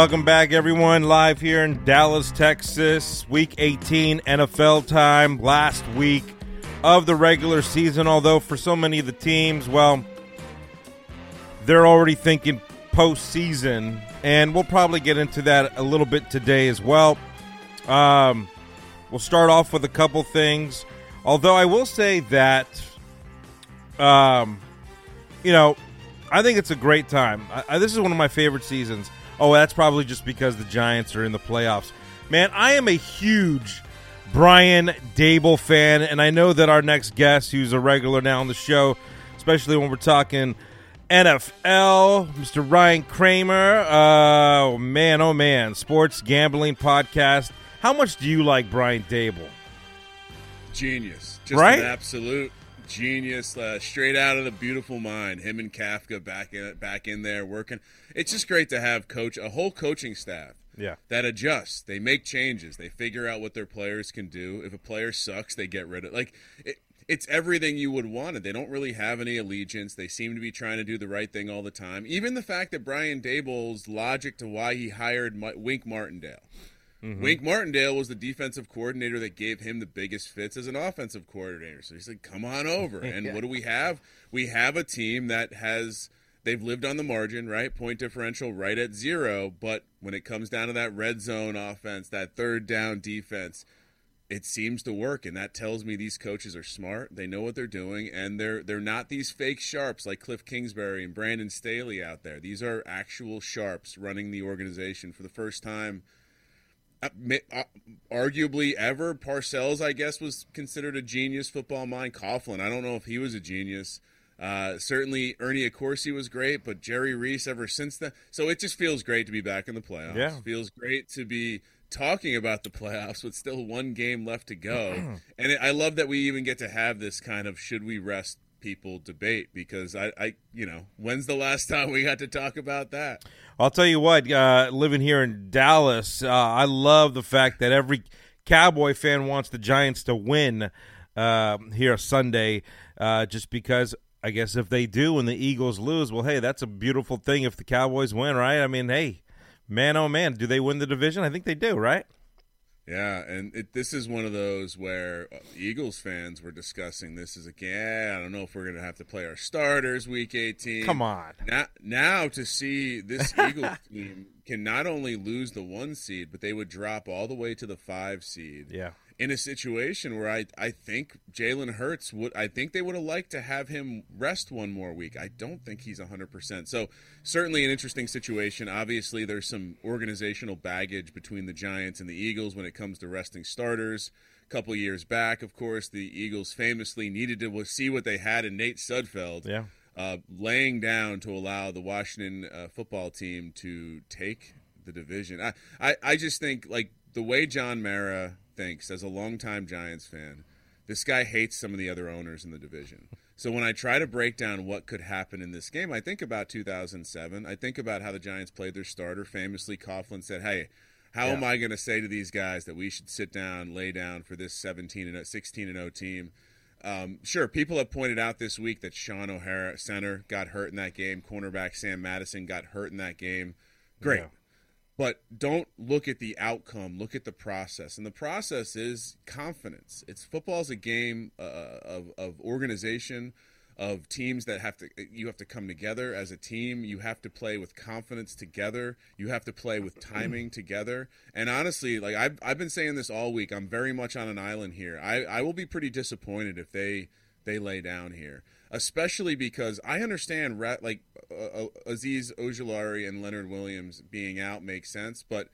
Welcome back, everyone. Live here in Dallas, Texas. Week 18 NFL time. Last week of the regular season. Although for so many of the teams, well, they're already thinking postseason, and we'll probably get into that a little bit today as well. Um, we'll start off with a couple things. Although I will say that, um, you know, I think it's a great time. I, I, this is one of my favorite seasons. Oh, that's probably just because the Giants are in the playoffs. Man, I am a huge Brian Daboll fan, and I know that our next guest, who's a regular now on the show, especially when we're talking NFL, Mr. Ryan Kramer. Uh, oh, man, oh, man. Sports Gambling Podcast. How much do you like Brian Daboll? Genius. Just right? an absolute genius. Uh, straight out of the beautiful mind. Him and Kafka back in, back in there working. It's just great to have coach a whole coaching staff yeah. that adjusts. They make changes. They figure out what their players can do. If a player sucks, they get rid of like it, it's everything you would want. It. They don't really have any allegiance. They seem to be trying to do the right thing all the time. Even the fact that Brian Daboll's logic to why he hired Wink Martindale. Mm-hmm. Wink Martindale was the defensive coordinator that gave him the biggest fits as an offensive coordinator. So he said, "Come on over." And yeah. what do we have? We have a team that has they've lived on the margin, right? Point differential right at zero, but when it comes down to that red zone offense, that third down defense, it seems to work and that tells me these coaches are smart they know what they're doing and they're they're not these fake sharps like cliff kingsbury and brandon staley out there these are actual sharps running the organization for the first time arguably ever parcells i guess was considered a genius football mind coughlin i don't know if he was a genius uh, certainly Ernie Accorsi was great, but Jerry Reese ever since then. So it just feels great to be back in the playoffs. Yeah. Feels great to be talking about the playoffs with still one game left to go. and I love that we even get to have this kind of should we rest people debate because I, I, you know, when's the last time we got to talk about that? I'll tell you what, uh, living here in Dallas, uh, I love the fact that every Cowboy fan wants the Giants to win uh, here Sunday, uh, just because I guess if they do and the Eagles lose, well, hey, that's a beautiful thing if the Cowboys win, right? I mean, hey, man, oh man, do they win the division? I think they do, right? Yeah, and it, this is one of those where uh, Eagles fans were discussing this is a yeah, I don't know if we're going to have to play our starters week 18. Come on. Now, now to see this Eagles team can not only lose the one seed, but they would drop all the way to the five seed. Yeah in a situation where I, I think Jalen Hurts would I think they would have liked to have him rest one more week. I don't think he's 100%. So certainly an interesting situation. Obviously there's some organizational baggage between the Giants and the Eagles when it comes to resting starters. A couple years back, of course, the Eagles famously needed to see what they had in Nate Sudfeld. Yeah. Uh, laying down to allow the Washington uh, football team to take the division. I, I, I just think like the way John Mara thinks, as a longtime Giants fan, this guy hates some of the other owners in the division. So when I try to break down what could happen in this game, I think about 2007. I think about how the Giants played their starter. Famously, Coughlin said, "Hey, how yeah. am I going to say to these guys that we should sit down, lay down for this 17 and 16 and 0 team?" Um, sure, people have pointed out this week that Shaun O'Hara, center, got hurt in that game. Cornerback Sam Madison got hurt in that game. Great. Yeah but don't look at the outcome look at the process and the process is confidence it's football's a game uh, of, of organization of teams that have to you have to come together as a team. You have to play with confidence together. You have to play with timing together. And honestly like I've, I've been saying this all week. I'm very much on an island here. I, I will be pretty disappointed if they they lay down here especially because I understand like uh, uh, Azeez Ojulari and Leonard Williams being out makes sense, but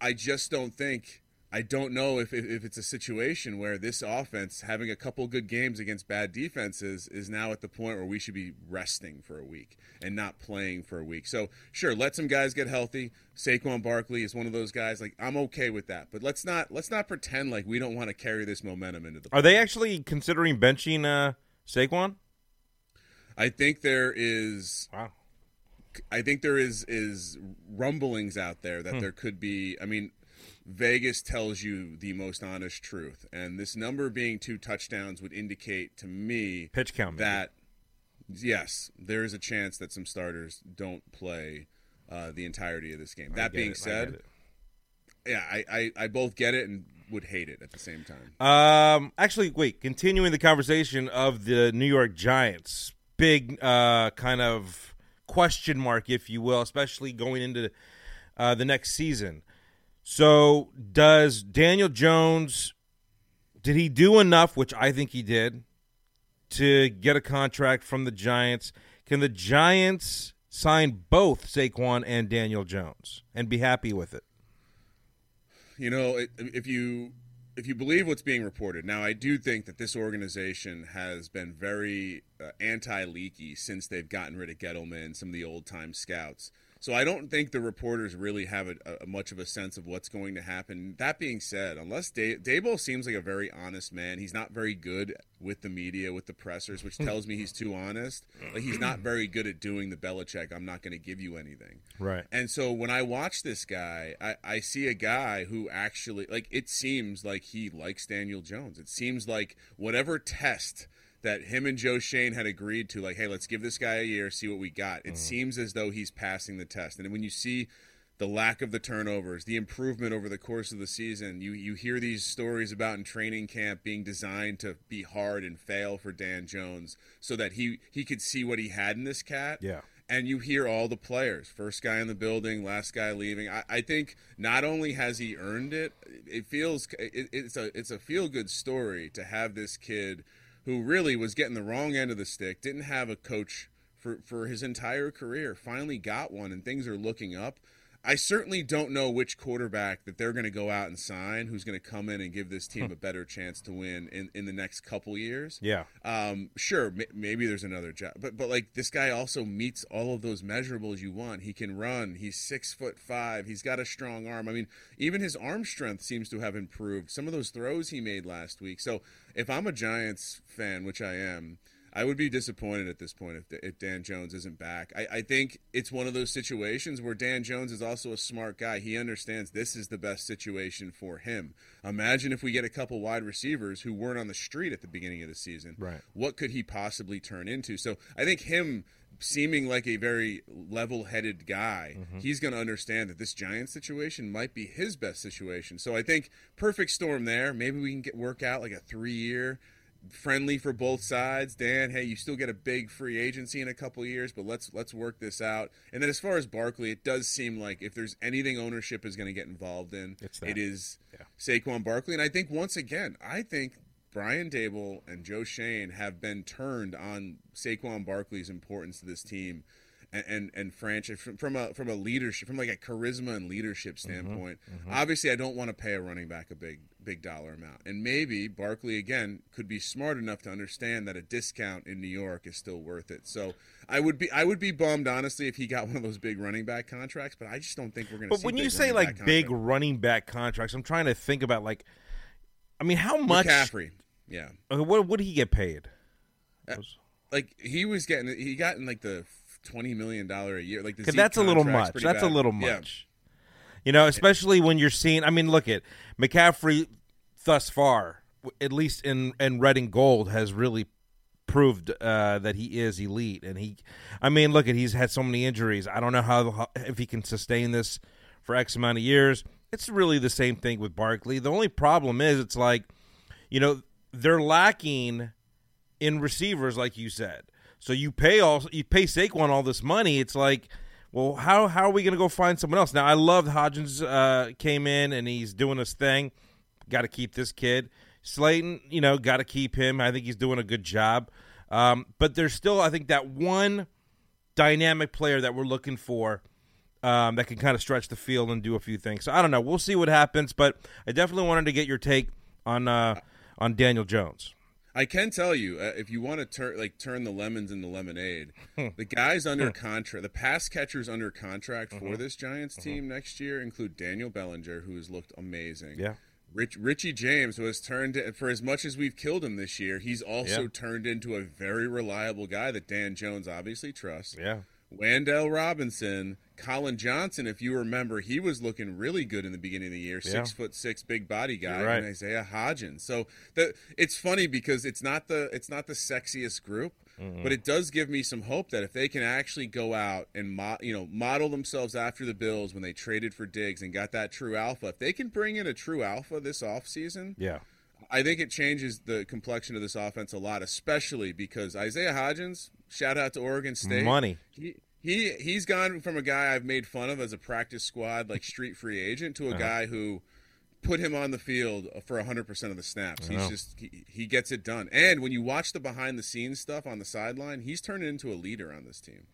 I just don't think. I don't know if, if it's a situation where this offense, having a couple good games against bad defenses, is now at the point where we should be resting for a week and not playing for a week. So, sure, let some guys get healthy. Saquon Barkley is one of those guys. Like, I'm okay with that, but let's not let's not pretend like we don't want to carry this momentum into the. Are they actually considering benching uh, Saquon? I think there is. Wow. I think there is is rumblings out there that hmm. there could be. I mean, Vegas tells you the most honest truth, and this number being two touchdowns would indicate to me pitch count that maybe. yes, there is a chance that some starters don't play uh, the entirety of this game. That being it, said, yeah, I, I, I both get it and would hate it at the same time. Um, actually, wait. Continuing the conversation of the New York Giants, big uh, kind of question mark, if you will, especially going into uh, the next season. So, does Daniel Jones? Did he do enough? Which I think he did to get a contract from the Giants. Can the Giants sign both Saquon and Daniel Jones and be happy with it? You know, if you if you believe what's being reported, now I do think that this organization has been very uh, anti-leaky since they've gotten rid of Gettleman, some of the old time scouts. So I don't think the reporters really have a, a, much of a sense of what's going to happen. That being said, unless Day- Daboll seems like a very honest man, he's not very good with the media, with the pressers, which hmm. tells me he's too honest. Like he's not very good at doing the Belichick. I'm not going to give you anything. Right. And so when I watch this guy, I, I see a guy who actually like. It seems like he likes Daniel Jones. It seems like whatever test that him and Joe Schoen had agreed to, like, hey, let's give this guy a year, see what we got. It mm. seems as though he's passing the test. And when you see the lack of the turnovers, the improvement over the course of the season, you you hear these stories about in training camp being designed to be hard and fail for Dan Jones, so that he he could see what he had in this cat. Yeah. And you hear all the players, first guy in the building, last guy leaving. I, I think not only has he earned it, it feels it, it's a it's a feel good story to have this kid who really was getting the wrong end of the stick, didn't have a coach for, for his entire career, finally got one, and things are looking up. I certainly don't know which quarterback that they're going to go out and sign who's going to come in and give this team a better chance to win in, in the next couple years. Yeah. Um, sure, m- maybe there's another job, but but like this guy also meets all of those measurables you want. He can run. He's six foot five. He's got a strong arm. I mean, even his arm strength seems to have improved. Some of those throws he made last week. So if I'm a Giants fan, which I am. I would be disappointed at this point if, if Dan Jones isn't back. I, I, think it's one of those situations where Dan Jones is also a smart guy. He understands this is the best situation for him. Imagine if we get a couple wide receivers who weren't on the street at the beginning of the season. Right. What could he possibly turn into? So I think him seeming like a very level-headed guy, mm-hmm. he's going to understand that this Giant situation might be his best situation. So I think perfect storm there. Maybe we can get work out like a three-year friendly for both sides. Dan, hey, you still get a big free agency in a couple years, but let's let's work this out. And then as far as Barkley, it does seem like if there's anything ownership is going to get involved in, it is yeah. Saquon Barkley. And I think once again, I think Brian Daboll and Joe Schoen have been turned on Saquon Barkley's importance to this team and and, and franchise from, from a from a leadership from like a charisma and leadership mm-hmm. standpoint. Mm-hmm, mm-hmm. Obviously, I don't want to pay a running back a big big dollar amount, and maybe Barkley again could be smart enough to understand that a discount in New York is still worth it. So I would be I would be bummed honestly if he got one of those big running back contracts, but I just don't think we're going to. But when you say like big running back contracts, I'm trying to think about like, I mean, how much McCaffrey? Yeah. Okay, what would he get paid? Uh, like he was getting, he got in like the twenty million dollar a year. Like that's a little much. That's bad. a little much. Yeah. You know, especially when you're seeing. I mean, look at McCaffrey. Thus far, at least in in red and gold, has really proved uh, that he is elite. And he, I mean, look at he's had so many injuries. I don't know how, how if he can sustain this for X amount of years. It's really the same thing with Barkley. The only problem is it's like, you know, they're lacking in receivers, like you said. So you pay all you pay Saquon all this money. It's like, well, how how are we going to go find someone else? Now I love Hodgins uh, came in and he's doing his thing. Got to keep this kid. Slayton, you know, got to keep him. I think he's doing a good job. Um, but there's still, I think, that one dynamic player that we're looking for um, that can kind of stretch the field and do a few things. So I don't know. We'll see what happens. But I definitely wanted to get your take on uh, on Daniel Jones. I can tell you, uh, if you want to turn like turn the lemons into lemonade, hmm. the guys under hmm. contract, the pass catchers under contract for mm-hmm. this Giants mm-hmm. team next year include Daniel Bellinger, who has looked amazing. Yeah. Rich, Richie James, who has turned for as much as we've killed him this year, he's also yeah. turned into a very reliable guy that Dan Jones obviously trusts. Yeah. Wan'Dale Robinson, Collin Johnson, if you remember, he was looking really good in the beginning of the year. Six foot six, big body guy, right. and Isaiah Hodgins. So the, it's funny because it's not the it's not the sexiest group, but it does give me some hope that if they can actually go out and mo- you know model themselves after the Bills when they traded for Diggs and got that true alpha, if they can bring in a true alpha this offseason, Yeah. I think it changes the complexion of this offense a lot, especially because Isaiah Hodgins, shout out to Oregon State, Money. He, he he's gone from a guy I've made fun of as a practice squad like street free agent to a guy who put him on the field for 100% of the snaps. He's just he, he gets it done. And when you watch the behind the scenes stuff on the sideline, he's turned into a leader on this team.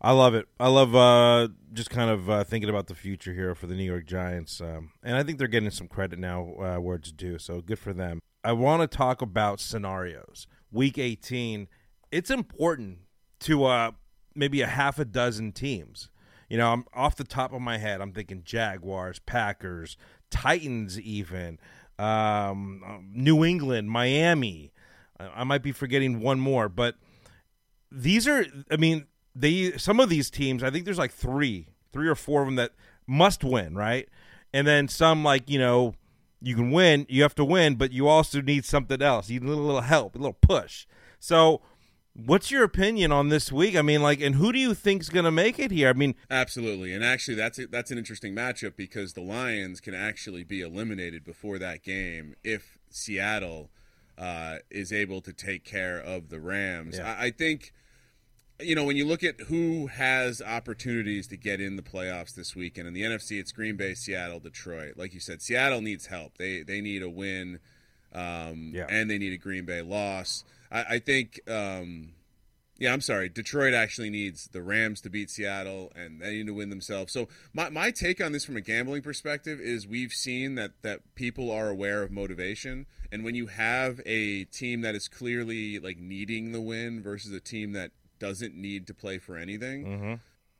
I love it. I love uh, just kind of uh, thinking about the future here for the New York Giants, um, and I think they're getting some credit now uh, where it's due. So good for them. I want to talk about scenarios. Week 18, it's important to uh, maybe a half a dozen teams. You know, I'm off the top of my head. I'm thinking Jaguars, Packers, Titans, even um, New England, Miami. I, might be forgetting one more, but these are i mean they some of these teams i think there's like three three or four of them that must win right and then some like you know you can win you have to win but you also need something else you need a little help a little push so what's your opinion on this week i mean like and who do you think's going to make it here i mean Absolutely, and actually, that's a, that's an interesting matchup because the Lions can actually be eliminated before that game if Seattle uh, is able to take care of the Rams. Yeah. I, I think, you know, when you look at who has opportunities to get in the playoffs this weekend in the NFC, it's Green Bay, Seattle, Detroit. Like you said, Seattle needs help. They they need a win, um, Yeah. and they need a Green Bay loss. I, I think. Um, yeah, I'm sorry. Detroit actually needs the Rams to beat Seattle, and they need to win themselves. So my, my take on this from a gambling perspective is we've seen that that people are aware of motivation, and when you have a team that is clearly like needing the win versus a team that doesn't need to play for anything,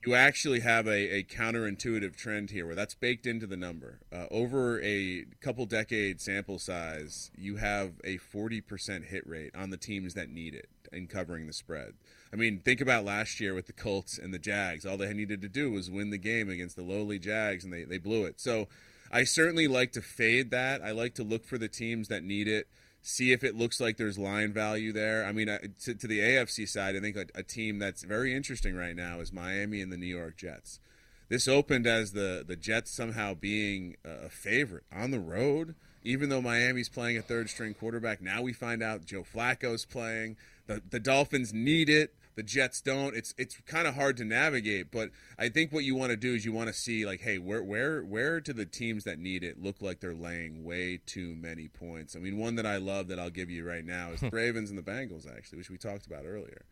you actually have a, a counterintuitive trend here where that's baked into the number. Uh, over a couple decade sample size, you have a 40% hit rate on the teams that need it in covering the spread. I mean, think about last year with the Colts and the Jags. All they needed to do was win the game against the lowly Jags, and they, they blew it. So I certainly like to fade that. I like to look for the teams that need it see if it looks like there's line value there. I mean, to, to the AFC side, I think a, a team that's very interesting right now is Miami and the New York Jets. This opened as the the Jets somehow being a favorite on the road, even though Miami's playing a third string quarterback. Now we find out Joe Flacco's playing. The the Dolphins need it. The Jets don't. It's it's kind of hard to navigate, but I think what you want to do is you want to see like, hey, where where where do the teams that need it look like they're laying way too many points? I mean, one that I love that I'll give you right now is the hmm. Ravens and the Bengals, actually, which we talked about earlier.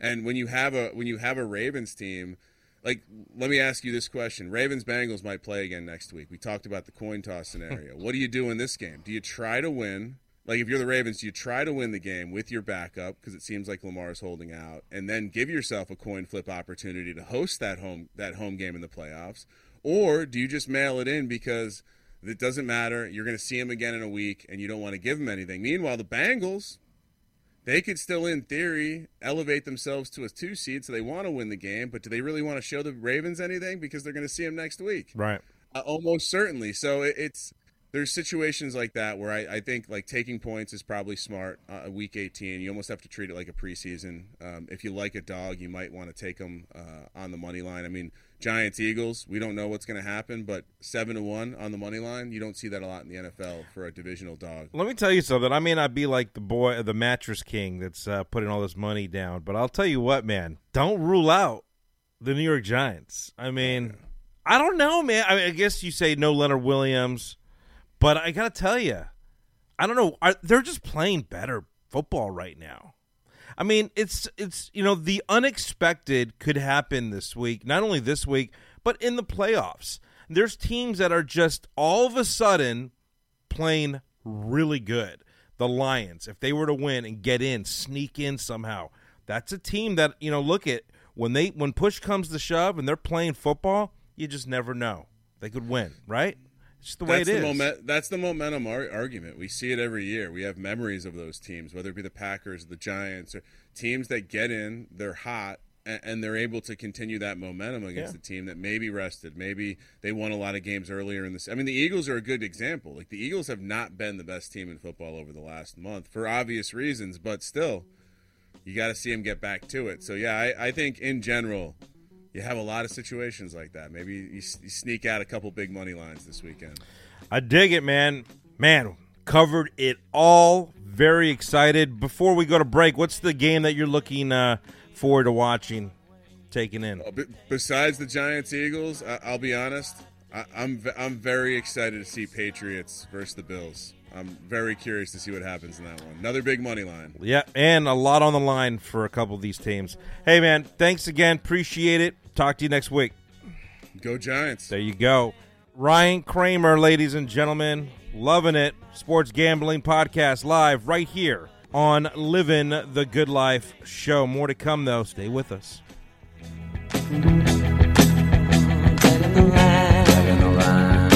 And when you have a when you have a Ravens team, like let me ask you this question: Ravens Bengals might play again next week. We talked about the coin toss scenario. what do you do in this game? Do you try to win? Like if you're the Ravens, you try to win the game with your backup because it seems like Lamar's holding out, and then give yourself a coin flip opportunity to host that home that home game in the playoffs, or do you just mail it in because it doesn't matter? You're going to see him again in a week, and you don't want to give him anything. Meanwhile, the Bengals, they could still, in theory, elevate themselves to a two seed, so they want to win the game. But do they really want to show the Ravens anything because they're going to see him next week? right Uh, almost certainly. So it, it's there's situations like that where I, I think like taking points is probably smart. Uh, week 18, you almost have to treat it like a preseason. Um, if you like a dog, you might want to take them uh, on the money line. I mean, Giants Eagles, we don't know what's going to happen, but seven to one on the money line, you don't see that a lot in the NFL for a divisional dog. Let me tell you something. I may not be like the boy, the mattress king that's uh, putting all this money down, but I'll tell you what, man. Don't rule out the New York Giants. I mean, I don't know, man. I, mean, I guess you say no Leonard Williams, but I gotta tell you, I don't know. Are, they're just playing better football right now. I mean, it's it's you know the unexpected could happen this week. Not only this week, but in the playoffs. There's teams that are just all of a sudden playing really good. The Lions, if they were to win and get in, sneak in somehow, that's a team that you know. Look at when they when push comes to shove and they're playing football, you just never know they could win, right? It's the way that's it the is. Momen- that's the momentum ar- argument. We see it every year. We have memories of those teams, whether it be the Packers, the Giants, or teams that get in, they're hot, and, and they're able to continue that momentum against Yeah. a team that maybe rested. Maybe they won a lot of games earlier in this. I mean, the Eagles are a good example. Like the Eagles have not been the best team in football over the last month for obvious reasons, but still. you got to see them get back to it. So yeah, I, I, think in general, you have a lot of situations like that. Maybe you, you sneak out a couple big money lines this weekend. I dig it, man. Man, covered it all. Very excited. Before we go to break, what's the game that you're looking uh, forward to watching, taking in? Uh, besides the Giants Eagles, I- will be honest. I- I'm v- I'm very excited to see Patriots versus the Bills. I'm very curious to see what happens in that one. Another big money line. Yeah, and a lot on the line for a couple of these teams. Hey, man, thanks again. Appreciate it. Talk to you next week. Go Giants. There you go. Ryan Kramer, ladies and gentlemen, loving it. Sports Gambling Podcast live right here on Living the Good Life show. More to come, though. Stay with us. The line.